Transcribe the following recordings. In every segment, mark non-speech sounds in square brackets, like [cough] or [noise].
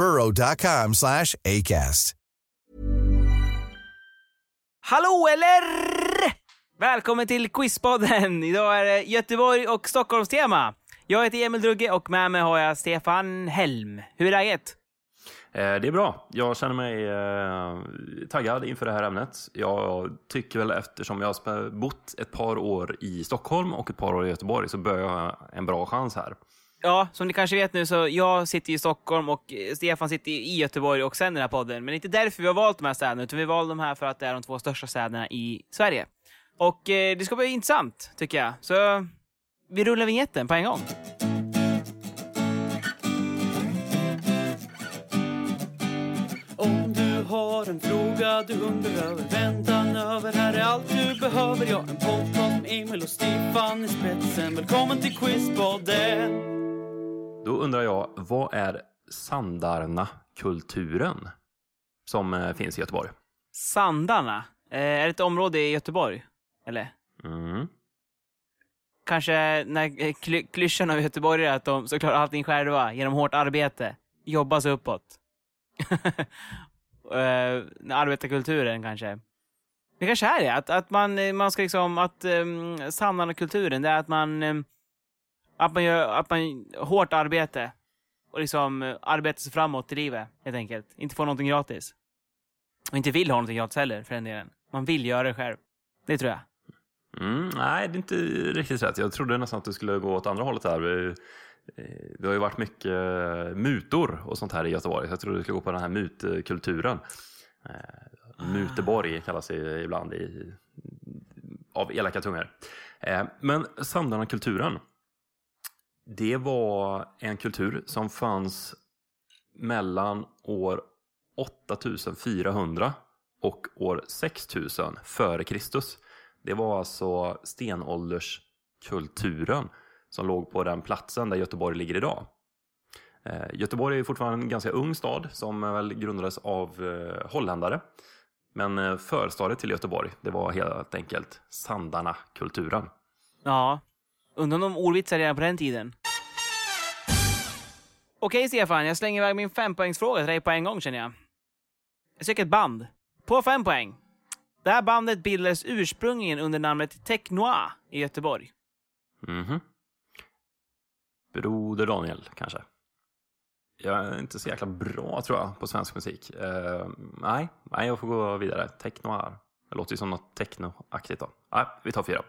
burrow.com slash ACAST. Hallå eller? Välkommen till Quizpodden! Idag är det Göteborg och Stockholms tema. Jag heter Emil Drugge och med mig har jag Stefan Helm. Hur är läget? Eh, Det är bra. Jag känner mig eh, taggad inför det här ämnet. Jag tycker väl eftersom jag har bott ett par år i Stockholm och ett par år i Göteborg så bör jag ha en bra chans här. Ja, som ni kanske vet nu så jag sitter i Stockholm och eh, Stefan sitter i Göteborg och sänder den här podden. Men det är inte därför vi har valt de här städerna, utan vi valde de här för att det är de två största städerna i Sverige. Och eh, det ska bli intressant, tycker jag. Så vi rullar vignetten på en gång. Om du har en fråga du undrar över väntan över Här är allt du behöver Jag en podcast med Emil och Stefan i spetsen Välkommen till Quizpodden då undrar jag, vad är Sandarna-kulturen som eh, finns i Göteborg? Sandarna. Eh, är det ett område i Göteborg? Eller? Mm. Kanske när eh, kly- klyschan av Göteborg är att de så klarar allting själva genom hårt arbete. Jobba sig uppåt. uh, [laughs] arbetarkulturen kanske. Det kanske är det, att, att man, man ska liksom, att um, Sandarna-kulturen, det är att man, um, att man gör, att man, hårt arbete och liksom eh, arbetar sig framåt i livet, helt enkelt. Inte får någonting gratis. Och inte vill ha någonting gratis heller, för den delen. Man vill göra det själv. Det tror jag. Mm, nej, det är inte riktigt rätt. Jag trodde nästan att du skulle gå åt andra hållet här. Eh, det har ju varit mycket eh, mutor och sånt här i Göteborg. Så jag trodde du skulle gå på den här mutkulturen. Muteborg kallas det ibland i, av elaka tungor. Men Sandarna-kulturen, det var en kultur som fanns mellan år 8400 och år 6000 före Kristus. Det var alltså stenålderskulturen som låg på den platsen där Göteborg ligger idag. Eh, Göteborg är fortfarande en ganska ung stad som väl grundades av eh, holländare. Men eh, förstadiet till Göteborg, det var helt enkelt Sandarna-kulturen. Ja. Undrar om de ordvitsade redan på den tiden. Okej, Stefan. Jag slänger iväg min fempoängsfråga till dig på en gång, känner jag. Jag söker ett band. På fem poäng. Det här bandet bildades ursprungligen under namnet Technoir i Göteborg. Mhm. Broder Daniel, kanske. Jag är inte så jäkla bra, tror jag, på svensk musik. Eh, nej, nej, jag får gå vidare. Technoir. Det låter ju som något technoaktigt då. Nej, vi tar fyra.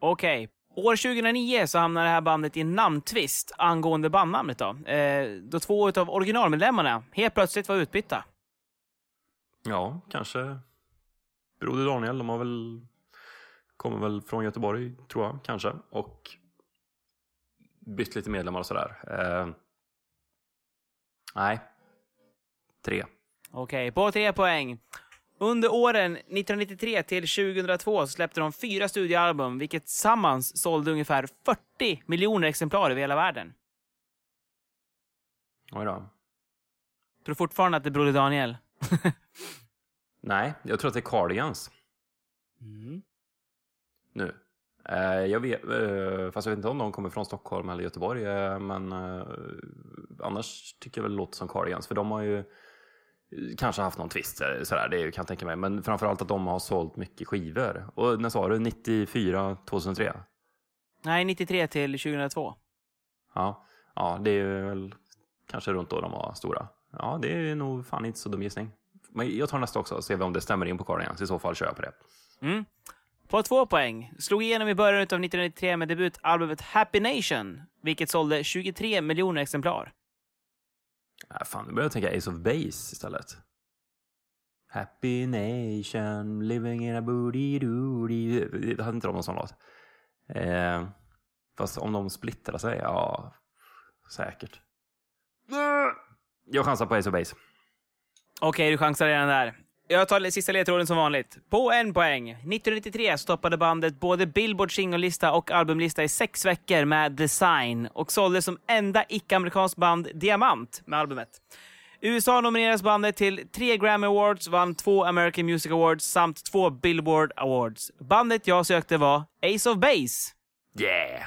Okej. År 2009 så hamnade det här bandet i en namntvist angående bandnamnet då. Eh, då två av originalmedlemmarna helt plötsligt var utbytta. Ja, kanske Broder Daniel. De har väl kommer väl från Göteborg, tror jag, kanske. Och bytt lite medlemmar och sådär. Eh, nej, tre. Okej, på tre poäng. Under åren 1993 till 2002 så släppte de fyra studioalbum, vilket tillsammans sålde ungefär 40 miljoner exemplar över hela världen. Oj då. Tror fortfarande att det är Broder Daniel. [laughs] Nej, jag tror att det är Cardigans. Nu. Eh, jag vet, eh, fast jag vet inte om de kommer från Stockholm eller Göteborg. Eh, men annars tycker jag väl det låter som Cardigans. För de har ju kanske haft någon twist. eh, Sådär, det kan jag tänka mig. Men framförallt att de har sålt mycket skivor. Och när sa du? 94, 2003? Nej, 93 till 2002. Ja, ja det är väl kanske runt då de var stora. Ja, det är nog fan inte så dum gissning. Men jag tar nästa också och ser om det stämmer in på Cardigans. I så fall kör jag på det. Mm. På två poäng. Slog igenom i början av 1993 med debutalbumet Happy Nation, vilket sålde 23 miljoner exemplar. Äh, fan, nu börjar jag tänka Ace of Base istället. Happy nation, living in a booty doody. Hade inte de någon sån låt? Eh, fast om de splittrar sig, ja, säkert. Jag chansar på Ace of Base. Okej, du chansar redan där. Jag tar sista ledtråden som vanligt. På en poäng. 1993 stoppade bandet både Billboard singellista och albumlista i sex veckor med Design och sålde som enda icke-amerikansk band diamant med albumet. USA nominerades bandet till tre Grammy Awards, vann två American Music Awards samt två Billboard Awards. Bandet jag sökte var Ace of Base. Yeah!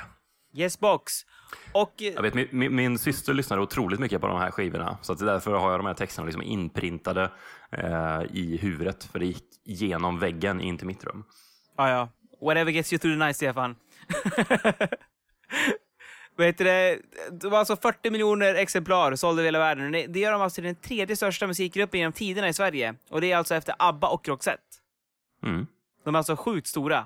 Yes box. Och... Jag vet, min, min, min syster lyssnade otroligt mycket på de här skivorna, så att därför har jag de här texterna liksom inprintade eh, i huvudet, för det gick genom väggen in till mitt rum. Ja, ja. Whatever gets you through the night, Stefan. [laughs] Vet du, det, var alltså 40 miljoner exemplar sålda i hela världen. Det, gör de alltså till den tredje största musikgruppen genom tiderna i Sverige. Och det är alltså efter ABBA och Roxette. Mm. De är alltså sjukt stora.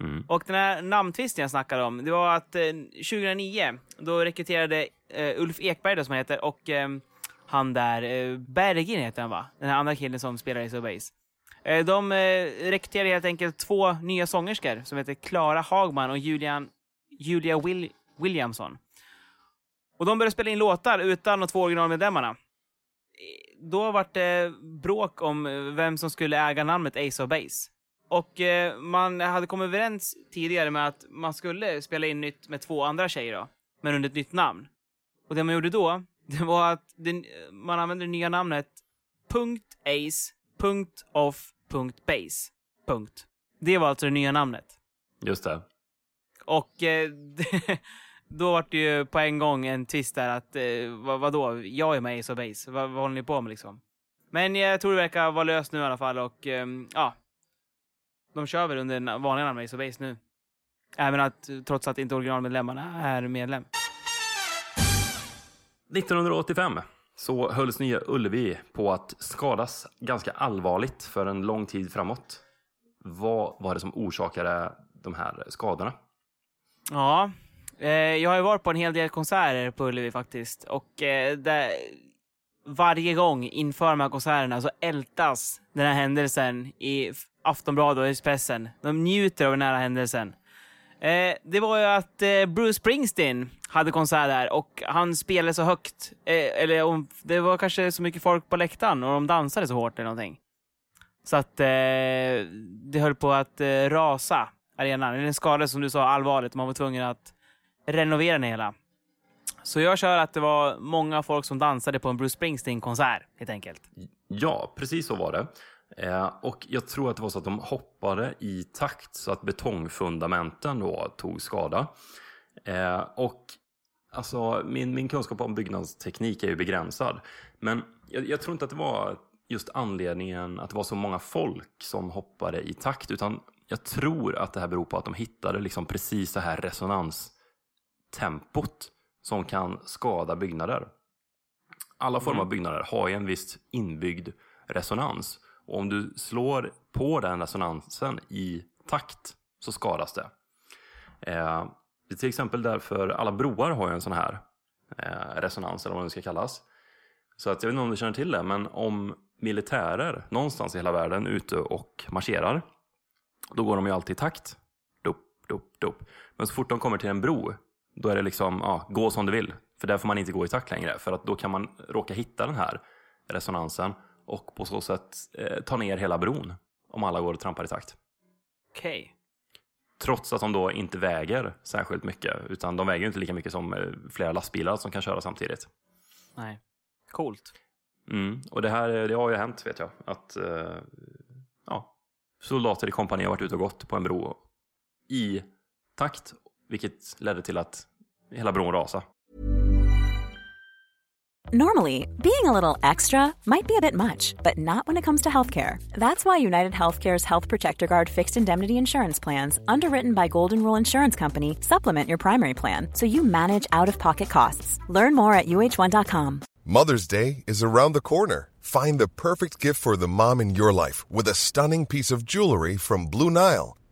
Mm. Och den här namntvisten jag snackade om, det var att eh, 2009, då rekryterade eh, Ulf Ekberg då, som han heter, och eh, han där, eh, Bergin heter han va? Den här andra killen som spelar i Subbase. Eh, de eh, rekryterade helt enkelt två nya sångerskor som heter Klara Hagman och Julian, Julia Will, Williamson. Och de började spela in låtar utan de två originalmedlemmarna. Eh, då var det bråk om eh, vem som skulle äga namnet Ace of Base. Och eh, man hade kommit överens tidigare med att man skulle spela in nytt med två andra tjejer då, men under ett nytt namn. Och det man gjorde då, [laughs] det var att den, man använde det nya namnet .ace, .off, .base. Punkt. Det var alltså det nya namnet. Just det. Och eh, [laughs] då var det ju på en gång en twist där att, eh, vad, vadå, jag är med Ace of Base, vad, vad håller ni på med liksom? Men jag tror det verkar vara löst nu i alla fall och ehm, ja, de kör väl under vanliga namn Ace of Base nu. Även att, trots att inte originalmedlemmarna är medlem. 1985 så hölls Nya Ullevi på att skadas ganska allvarligt för en lång tid framåt. Vad var det som orsakade de här skadorna? Ja, eh, jag har ju varit på en hel del konserter på Ullevi faktiskt. Och eh, där, varje gång inför de här konserterna så ältas den här händelsen i Aftonbladet och Expressen. De njuter av den här händelsen. Eh, det var ju att eh, Bruce Springsteen hade konsert där och han spelade så högt. Eh, eller om, det var kanske så mycket folk på läktaren och de dansade så hårt eller någonting. Så att eh, det höll på att eh, rasa arenan. Den skadades som du sa allvarligt. Man var tvungen att renovera den hela. Så jag kör att det var många folk som dansade på en Bruce Springsteen-konsert helt enkelt. Ja, precis så var det. Eh, och jag tror att det var så att de hoppade i takt så att betongfundamenten då tog skada. Eh, och alltså, min, min kunskap om byggnadsteknik är ju begränsad. Men jag, jag tror inte att det var just anledningen att det var så många folk som hoppade i takt, utan jag tror att det här beror på att de hittade liksom precis det här resonanstempot som kan skada byggnader. Alla former av byggnader har ju en viss inbyggd resonans. Och om du slår på den resonansen i takt så skadas det. Eh, det är till exempel därför alla broar har ju en sån här eh, resonans, eller vad det ska kallas. Så att jag vet inte om du känner till det, men om militärer någonstans i hela världen är ute och marscherar, då går de ju alltid i takt. Dop, dop, dop. Men så fort de kommer till en bro, då är det liksom, ja, gå som du vill. För där får man inte gå i takt längre, för att då kan man råka hitta den här resonansen och på så sätt eh, ta ner hela bron om alla går och trampar i takt. Okej. Trots att de då inte väger särskilt mycket, utan de väger ju inte lika mycket som eh, flera lastbilar som kan köra samtidigt. Nej. Coolt. Mm. Och det här eh, det har ju hänt, vet jag, att eh, ja, soldater i kompani har varit ute och gått på en bro i takt, vilket ledde till att hela bron rasade. Normally, being a little extra might be a bit much, but not when it comes to healthcare. That's why United Healthcare's Health Protector Guard fixed indemnity insurance plans, underwritten by Golden Rule Insurance Company, supplement your primary plan so you manage out of pocket costs. Learn more at uh1.com. Mother's Day is around the corner. Find the perfect gift for the mom in your life with a stunning piece of jewelry from Blue Nile.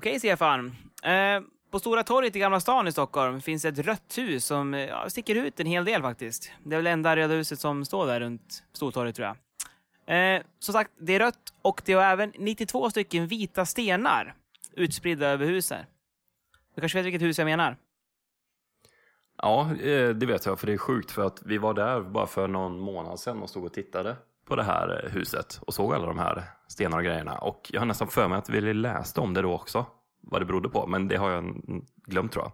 Okej, Stefan. Eh, på Stora torget i Gamla stan i Stockholm finns ett rött hus som eh, ja, sticker ut en hel del faktiskt. Det är väl det enda röda huset som står där runt Stortorget tror jag. Eh, som sagt, det är rött och det har även 92 stycken vita stenar utspridda över huset. Du kanske vet vilket hus jag menar? Ja, eh, det vet jag, för det är sjukt för att vi var där bara för någon månad sedan och stod och tittade på det här eh, huset och såg alla de här stenarna och grejerna. Och jag har nästan för mig att vi läste om det då också, vad det berodde på, men det har jag mm, glömt tror jag.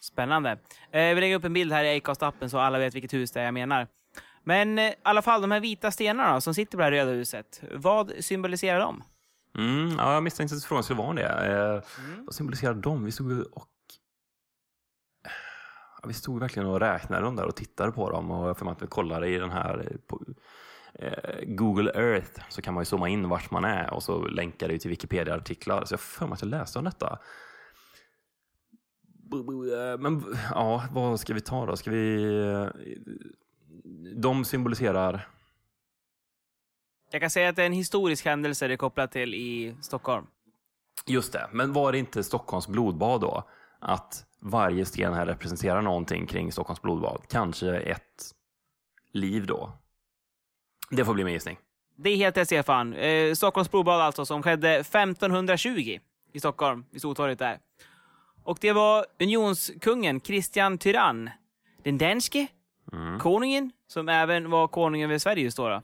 Spännande. Eh, vi lägger upp en bild här i Acast-appen så alla vet vilket hus det är jag menar. Men eh, i alla fall, de här vita stenarna som sitter på det här röda huset, vad symboliserar de? Mm, ja, jag misstänkte att frågan skulle vara det. Eh, Vad symboliserar de? Vi stod och vi stod verkligen och räknade dem där och tittade på dem och jag för mig att vi kollade i den här på, Google Earth så kan man ju zooma in vart man är och så länkar det till Wikipedia-artiklar. Så jag för mig att jag läste om detta. Eh, Men ja, vad ska vi ta då? Ska vi... eh, De symboliserar... Jag kan säga att det är en historisk händelse det är kopplat till i Stockholm. Just det, men var det inte Stockholms blodbad då? Att varje sten här representerar någonting kring Stockholms blodbad? Kanske ett liv då? Det får bli min gissning. Det är helt rätt, Stefan. Eh, Stockholms blodbad alltså, som skedde 1520 i Stockholm, vid Stortorget där. Och det var unionskungen Kristian Tyrann, den danske konungen, som även var konung över Sverige just då, då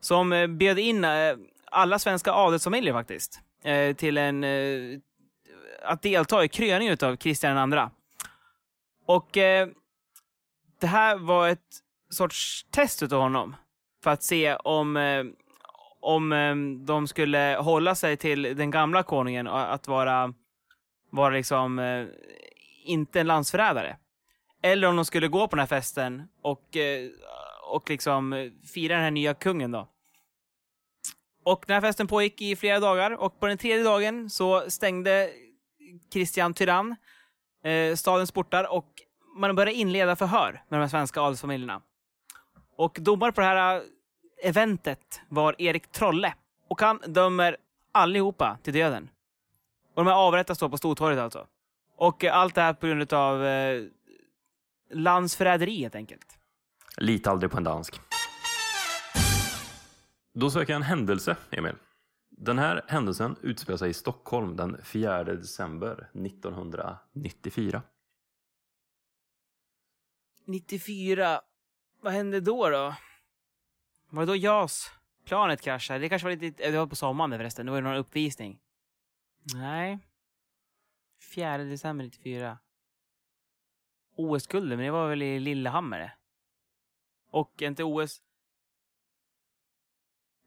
som eh, bjöd in eh, alla svenska adelsfamiljer faktiskt, eh, till en, eh, att delta i kröningen av Kristian II. Och eh, det här var ett sorts test utav honom för att se om, eh, om eh, de skulle hålla sig till den gamla konungen och att vara, vara liksom eh, inte en landsförrädare. Eller om de skulle gå på den här festen och, och liksom fira den här nya kungen då. Och den här festen pågick i flera dagar och på den tredje dagen så stängde Kristian Tyrann eh, stadens portar och man började inleda förhör med de här svenska adelsfamiljerna. Och domare på det här eh, eventet var Erik Trolle. Och han dömer allihopa till döden. Och de här avrättas då på Stortorget alltså. Och eh, allt det här på grund av eh, landsförräderi helt enkelt. Lita aldrig på en dansk. Då söker jag en händelse, Emil. Den här händelsen utspelar sig i Stockholm den 4 december 1994. 94. Vad hände då då? Var det då JAS-planet kraschade? Det kanske var lite... Eh, det var på sommaren förresten. Det var ju någon uppvisning. Nej. 4 december 94. OS-guldet, men det var väl i Lillehammer det. Och inte OS...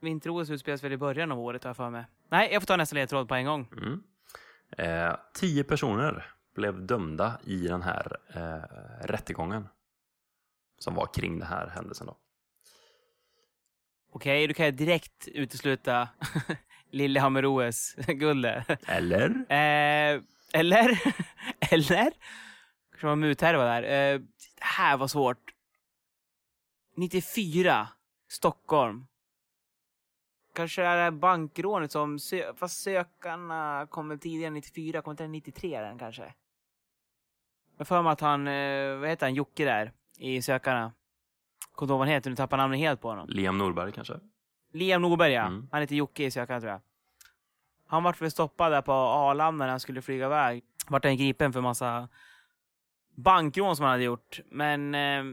Vinter-OS utspelas väl i början av året har jag för mig. Nej, jag får ta nästa ledtråd på en gång. Mm. Eh, tio personer blev dömda i den här eh, rättegången som var kring den här händelsen. Då. Okej, då kan jag direkt utesluta [laughs] Lillehammer-OS-guldet. Eller? Eh, eller? [laughs] eller? Kanske var muthärva där. Eh, det här var svårt. 94, Stockholm. Kanske det här bankrånet som... Sö fast sökarna kom väl tidigare 94, kom inte den 93 den kanske? Jag får mig att han, eh, vad heter han, Jocke där i Sökarna. Kommer inte ihåg vad han heter, nu tappar namnet helt på honom. Liam Norberg kanske? Liam Norberg, ja. Mm. Han heter Jocke i sökaren, tror jag. Han vart väl stoppad där på Arlanda när han skulle flyga iväg. Vart han gripen för massa bankrån som han hade gjort. Men... Eh,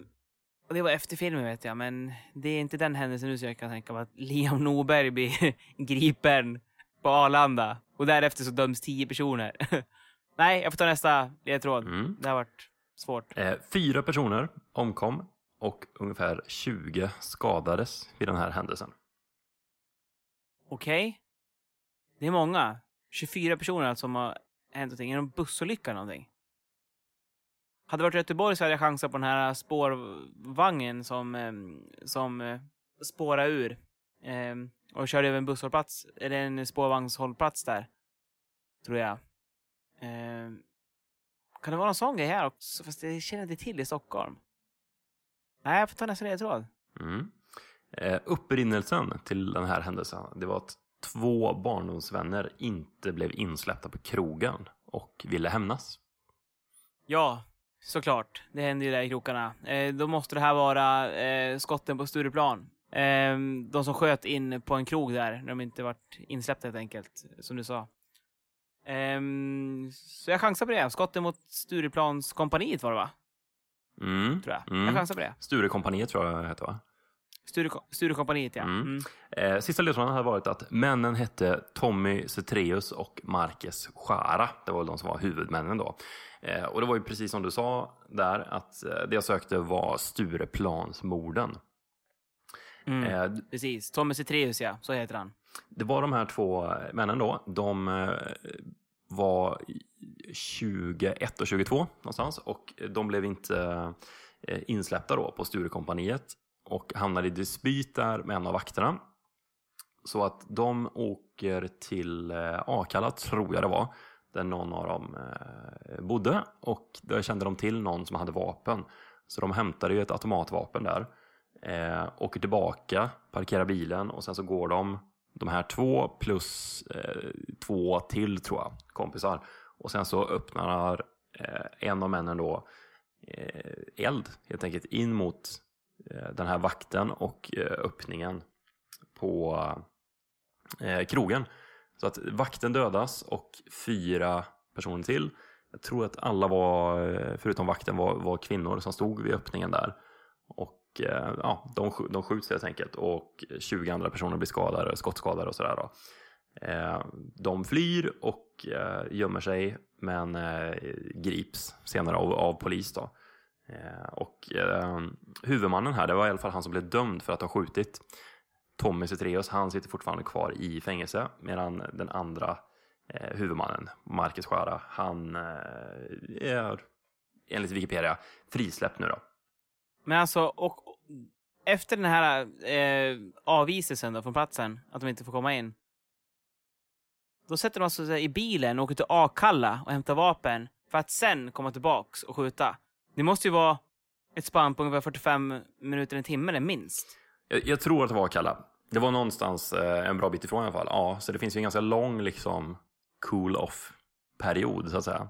det var efter filmen vet jag, men det är inte den händelsen nu så jag kan tänka mig att Liam Norberg blir [laughs] gripen på Arlanda. Och därefter så döms tio personer. [laughs] Nej, jag får ta nästa ledtråd. Mm. Det har varit svårt. Eh, fyra personer omkom och ungefär 20 skadades vid den här händelsen. Okej. Det är många. 24 personer alltså som har hänt någonting. Är det någon bussolycka eller någonting? Hade det varit Göteborg så hade jag chansat på den här spårvagnen som, eh, som eh, spårade ur eh, och körde över en busshållplats, eller en spårvagnshållplats där. Tror jag. Kan det vara någon sån grej här också? Fast det känner jag inte till i Stockholm. Nej, jag får ta nästa ledtråd. Mm. Eh, upprinnelsen till den här händelsen det var att två barndomsvänner inte blev insläppta på krogen och ville hämnas. Ja, såklart. Det händer ju där i krokarna. Eh, då måste det här vara eh, skotten på Stureplan. Eh, de som sköt in på en krog där, när de inte vart insläppta helt enkelt, som du sa. Ehm, så jag chansar på det. Skotten mot Stureplanskompaniet var det va? Mm. Tror jag. Mm. Jag chansar på det. Sturekompaniet tror jag det hette va? Sture, Sturekompaniet, ja. Mm. Mm. Eh, sista ledtråden hade varit att männen hette Tommy Cetreus och Marques Schara. Det var väl de som var huvudmännen då. Eh, och det var ju precis som du sa där att eh, det jag sökte var Stureplansmorden. Mm. Eh, Precis. Tommy Cetreus, ja. Så heter han det var de här två männen då. De eh, var 21 och 22 någonstans och de blev inte eh, insläppta då på Sturekompaniet och hamnade i dispyt där med en av vakterna. Så att de åker till eh, Akalla, tror jag det var, där någon av dem bodde och där kände de till någon som hade vapen. Så de hämtade ju ett automatvapen där, åker tillbaka, parkerar bilen och sen så går de, de här två plus eh, två till tror jag, kompisar. Och sen så öppnar eh, en av männen då eh, eld helt enkelt in mot eh, den här vakten och eh, öppningen på eh, krogen. Så att vakten dödas och fyra personer till. Jag tror att alla var, eh, förutom vakten, var, var kvinnor som stod vid öppningen där. Och Eh, ja, de, de skjuts helt enkelt och 20 andra personer blir skadade, skottskadade och sådär. Då. Eh, de flyr och eh, gömmer sig men grips senare av, av polis. Då. Och huvudmannen här, det var i alla fall han som blev dömd för att ha skjutit. Tommy Zethraeus, han sitter fortfarande kvar i fängelse medan den andra huvudmannen, Marcus Schara, han är enligt Wikipedia frisläppt nu då. Men alltså, och efter den här eh, avviselsen då från platsen, att de inte får komma in. Då sätter de alltså sig i bilen och åker till Akalla och hämtar vapen för att sen komma tillbaks och skjuta. Det måste ju vara ett spann på ungefär 45 minuter, en timme eller minst. Jag, jag tror att det var Akalla. Det var någonstans eh, en bra bit ifrån i alla fall. Ja, så det finns ju en ganska lång liksom cool-off-period så att säga.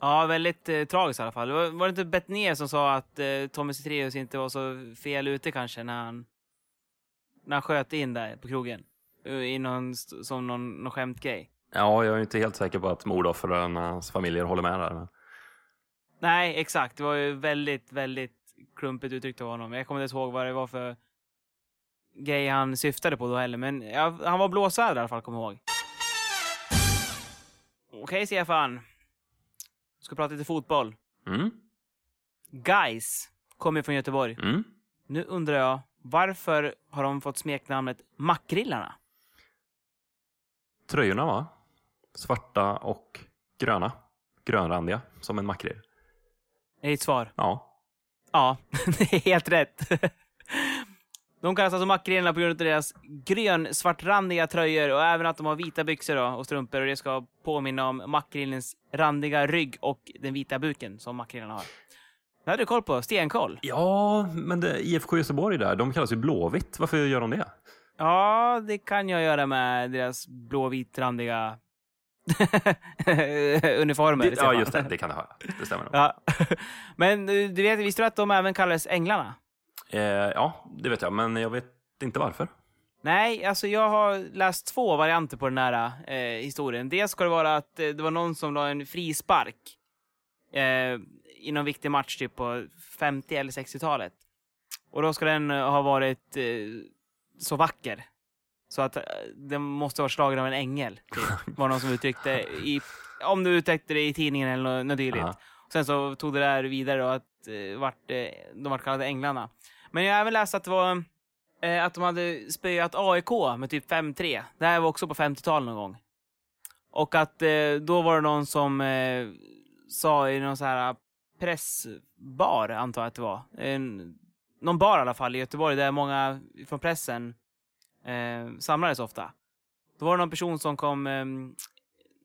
Ja, väldigt eh, tragiskt i alla fall. Var, var det inte Bettner som sa att eh, Tommy Cetreus inte var så fel ute kanske när han, när han sköt in där på krogen? Eh, I någon, som någon, någon skämtgrej. Ja, jag är inte helt säker på att mordoffrens familjer håller med där. Men... Nej, exakt. Det var ju väldigt, väldigt klumpigt uttryckt av honom. Jag kommer inte ihåg vad det var för grej han syftade på då heller, men ja, han var blåsvärd i alla fall, kommer jag ihåg. Okej, Stefan. Ska prata lite fotboll. Mm, Guys kommer från Göteborg. mm. Nu undrar jag, varför har de fått smeknamnet Mackrillarna? Tröjorna va? Svarta och gröna. Grönrandiga, som en makrill. Är ditt svar? Ja. Ja, [laughs] det är helt rätt. De kallas alltså Mackrillarna på grund av deras grön-svartrandiga tröjor och även att de har vita byxor och strumpor och det ska påminna om makrillens randiga rygg och den vita buken som makrillarna har. Det hade du koll på, stenkoll. Ja, men det, IFK Göteborg där, de kallas ju Blåvitt. Varför gör de det? Ja, det kan jag göra med deras blåvitrandiga [laughs] uniformer. det ja, just det. Det kan det ha. Det stämmer nog. Ja. [laughs] Men du vet, visste du att de även kallades Änglarna? Eh, ja, det vet jag, men jag vet inte varför. Nej, alltså jag har läst två varianter på den här eh, historien. Dels ska det vara att eh, det var någon som la en frispark eh, i någon viktig match typ på 50 eller 60-talet. Och då ska den eh, ha varit eh, så vacker. Så att den måste vara slagen av en ängel. Typ. [laughs] var någon som uttryckte i, om du uttryckte det i tidningen eller något, något dylikt. Ja. Sen så tog det där vidare och att vart, de vart kallade Änglarna. Men jag har även läst att det var eh, att de hade spöat AIK med typ 5-3. Det här var också på 50-talet någon gång. Och att eh, då var det någon som eh, sa i någon så här eh, pressbar, antar jag att det var. En, någon bar i alla fall i Göteborg där många från pressen eh, samlades ofta. Då var det någon person som kom, eh,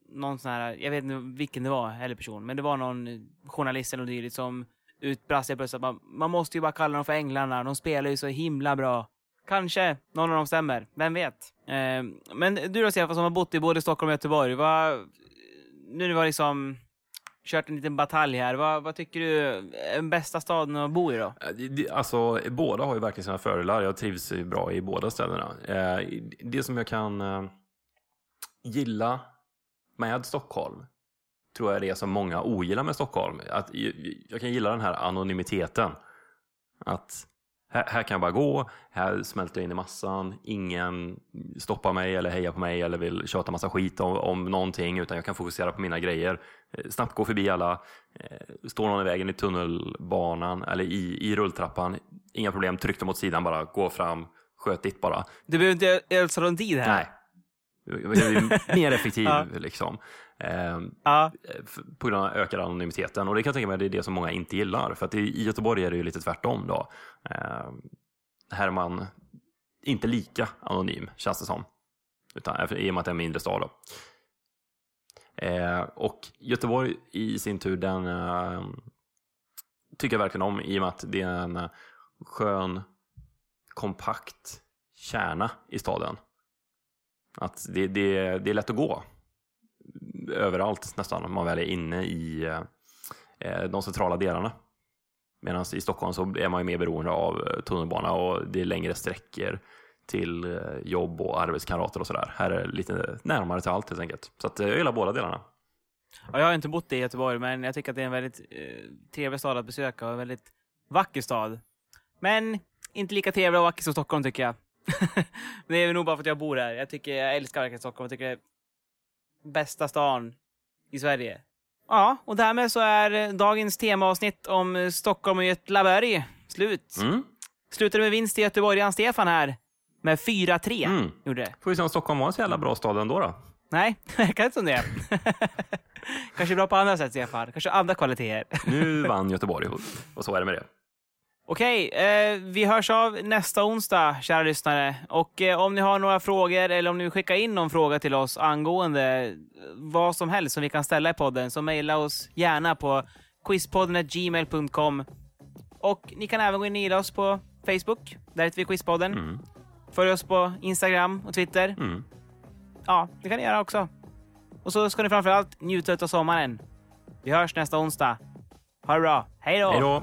någon sån här, jag vet inte vilken det var, eller person, men det var någon journalist eller något dylikt som utbrast jag plötsligt att man, man måste ju bara kalla dem för Änglarna, de spelar ju så himla bra. Kanske någon av dem stämmer, vem vet? Eh, men du då Stefan som har bott i både Stockholm och Göteborg, vad, nu när vi har liksom kört en liten batalj här, vad, vad tycker du är den bästa staden att bo i då? Alltså, båda har ju verkligen sina fördelar. Jag trivs ju bra i båda städerna. Eh, Det som jag kan eh, gilla med Stockholm tror jag är det som många ogillar med Stockholm. Att jag kan gilla den här anonymiteten. Att här, här kan jag bara gå, här smälter jag in i massan, ingen stoppar mig eller hejar på mig eller vill köta massa skit om, om någonting utan jag kan fokusera på mina grejer. Eh, Snabbt gå förbi alla, eh, står någon i vägen i tunnelbanan eller i, i rulltrappan, inga problem, tryck dem åt sidan bara, gå fram, sköt ditt bara. Du behöver inte någon tid här. Nej. Jag är mer effektiv [laughs] liksom. Eh, f- på grund av ökad anonymiteten. Och det kan jag tänka mig det är det som många inte gillar. För att i Göteborg är det ju lite tvärtom då. Eh, här är man inte lika anonym, känns det som. Utan, i och med att det är en mindre stad. Då. Eh, och Göteborg i sin tur, den eh, tycker jag verkligen om i och med att det är en eh, skön, kompakt kärna i staden. Att det, det, det är lätt att gå överallt nästan om man väl är inne i eh, eh de centrala delarna. Medan i Stockholm så är man ju mer beroende av eh, tunnelbana och det är längre sträckor till eh, jobb och arbetskamrater och sådär. Här är det lite närmare till allt helt enkelt. Så att, jag gillar båda delarna. Ja, jag har inte bott i Göteborg, men jag tycker att det är en väldigt eh, trevlig stad att besöka och en väldigt vacker stad. Men inte lika trevlig och vacker som Stockholm tycker jag. [laughs] det är nog bara för att jag bor här. Jag tycker jag älskar verkligen Stockholm. Jag tycker det är bästa stan i Sverige. Ja, och därmed så är dagens temaavsnitt om Stockholm och Göteborg slut. Mm. Slutade med vinst i Göteborg. Stefan här med 4-3. Mm. Gjorde det. Får vi se om Stockholm var en så jävla bra stad ändå då. Nej, [laughs] jag kan inte som det. [laughs] Kanske bra på andra sätt Stefan. Kanske andra kvaliteter. Nu vann Göteborg och så är det med det. Okej, eh, vi hörs av nästa onsdag, kära lyssnare. Och eh, om ni har några frågor eller om ni vill skicka in någon fråga till oss angående eh, vad som helst som vi kan ställa i podden så mejla oss gärna på quizpodden.gmail.com. Och ni kan även gå in och gilla oss på Facebook. Där heter vi Quizpodden. Mm. Följ oss på Instagram och Twitter. Mm. Ja, det kan ni göra också. Och så ska ni framförallt njuta av sommaren. Vi hörs nästa onsdag. Ha det bra. Hej då! Hej då!